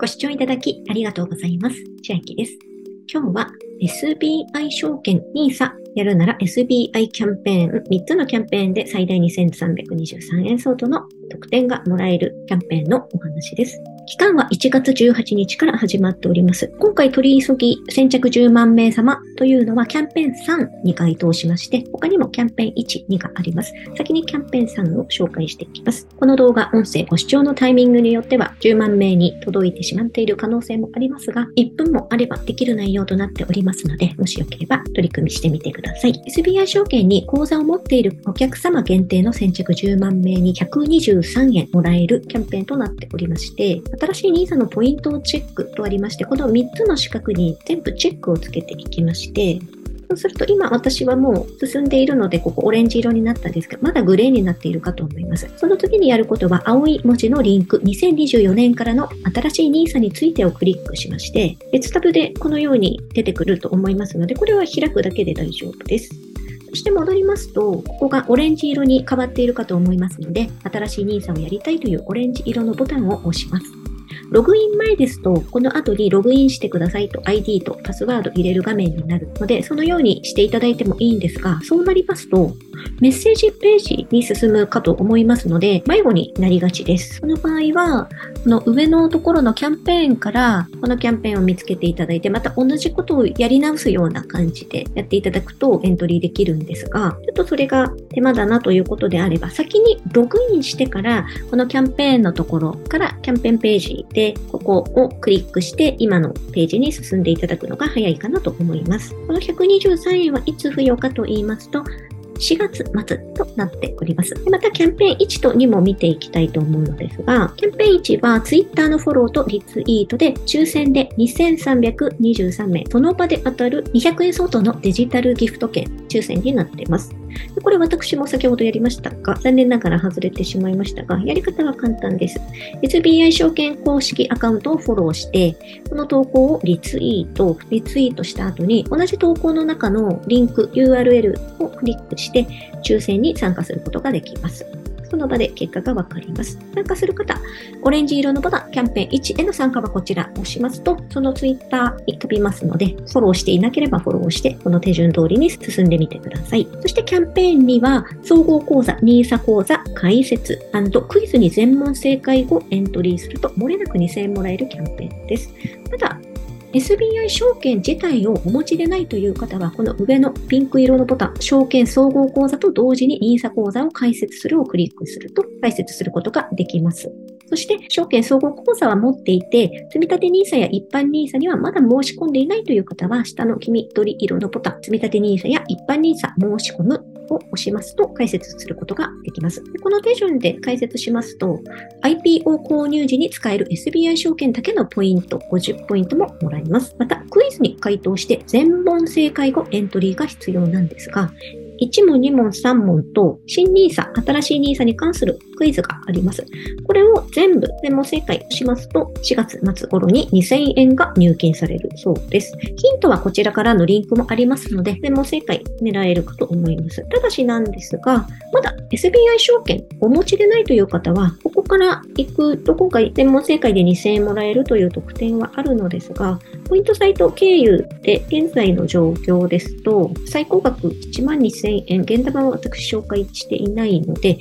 ご視聴いただきありがとうございます。千秋です。今日は SBI 証券 NISA やるなら SBI キャンペーン3つのキャンペーンで最大2323円相当の特典がもらえるキャンペーンのお話です。期間は1月18日から始まっております。今回取り急ぎ先着10万名様というのはキャンペーン3に該当しまして、他にもキャンペーン1、2があります。先にキャンペーン3を紹介していきます。この動画、音声ご視聴のタイミングによっては10万名に届いてしまっている可能性もありますが、1分もあればできる内容となっておりますので、もしよければ取り組みしてみてください。SBI 証券に口座を持っているお客様限定の先着10万名に123円もらえるキャンペーンとなっておりまして、新しい NISA のポイントをチェックとありまして、この3つの四角に全部チェックをつけていきまして、そうすると今私はもう進んでいるので、ここオレンジ色になったんですが、まだグレーになっているかと思います。その時にやることは、青い文字のリンク、2024年からの新しい NISA についてをクリックしまして、別タブでこのように出てくると思いますので、これは開くだけで大丈夫です。そして戻りますと、ここがオレンジ色に変わっているかと思いますので、新しい NISA をやりたいというオレンジ色のボタンを押します。ログイン前ですと、この後にログインしてくださいと ID とパスワード入れる画面になるので、そのようにしていただいてもいいんですが、そうなりますと、メッセージページに進むかと思いますので、迷子になりがちです。その場合は、この上のところのキャンペーンから、このキャンペーンを見つけていただいて、また同じことをやり直すような感じでやっていただくとエントリーできるんですが、ちょっとそれが手間だなということであれば、先にログインしてから、このキャンペーンのところからキャンペーンページで、ここをクリックして、今のページに進んでいただくのが早いかなと思います。この123円はいつ付与かと言いますと、4月末となっております。また、キャンペーン1と2も見ていきたいと思うのですが、キャンペーン1は Twitter のフォローとリツイートで抽選で2323名、その場で当たる200円相当のデジタルギフト券抽選になっています。でこれ私も先ほどやりましたが、残念ながら外れてしまいましたが、やり方は簡単です。SBI 証券公式アカウントをフォローして、この投稿をリツイート、リツイートした後に、同じ投稿の中のリンク、URL をクリックして、抽選に参加することができます。その場で結果がわかります。参加する方、オレンジ色のボタン、キャンペーン1への参加はこちら押しますと、そのツイッターに飛びますので、フォローしていなければフォローして、この手順通りに進んでみてください。そしてキャンペーンには、総合講座、NISA 講座、解説クイズに全問正解後エントリーすると、漏れなく2000円もらえるキャンペーンです。ただ、SBI 証券自体をお持ちでないという方は、この上のピンク色のボタン、証券総合口座と同時に NISA 口座を開設するをクリックすると、開設することができます。そして、証券総合口座は持っていて、積立 NISA や一般 NISA にはまだ申し込んでいないという方は、下の黄緑色のボタン、積立 NISA や一般 NISA 申し込むを押しますと解説することができます。この手順で解説しますと、IPO 購入時に使える SBI 証券だけのポイント50ポイントももらえます。また、クイズに回答して全問正解後エントリーが必要なんですが、1問、2問、3問と、新 NISA、新しい NISA に関するクイズがあります。これを全部、全問正解しますと、4月末頃に2000円が入金されるそうです。ヒントはこちらからのリンクもありますので、全問正解狙えるかと思います。ただしなんですが、まだ SBI 証券お持ちでないという方は、ここから行くと今回全問正解で2000円もらえるという特典はあるのですが、ポイントサイト経由で現在の状況ですと、最高額1万2000円、現玉は私紹介していないので、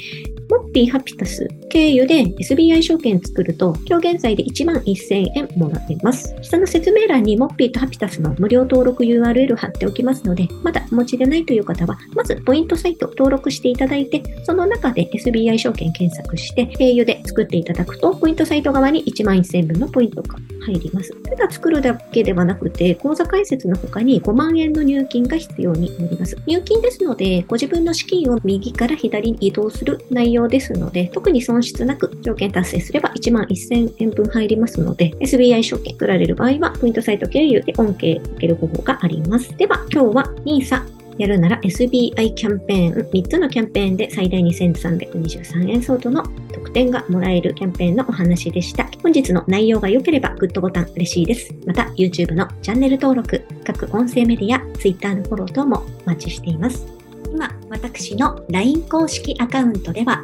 モッピーハピタス経由で SBI 証券作ると、今日現在で1万1000円もらえます。下の説明欄にモッピーとハピタスの無料登録 URL 貼っておきますので、まだお持ちでないという方は、まずポイントサイト登録していただいて、その中で SBI 証券検索して、経由で作っていただくと、ポイントサイト側に1万1000円分のポイントが入ります。ただ作るだけではなくて、口座開設の他に5万円の入金が必要になります。入金ですので、ご自分の資金を右から左に移動する内容ですので、特に損失なく条件達成すれば1万1000円分入りますので、SBI 証券作られる場合は、ポイントサイト経由で恩恵受ける方法があります。では、今日は NISA やるなら SBI キャンペーン、3つのキャンペーンで最大2323円相当の特典がもらえるキャンペーンのお話でした。本日の内容が良ければグッドボタン嬉しいです。また YouTube のチャンネル登録、各音声メディア、Twitter のフォロー等もお待ちしています。今、私の LINE 公式アカウントでは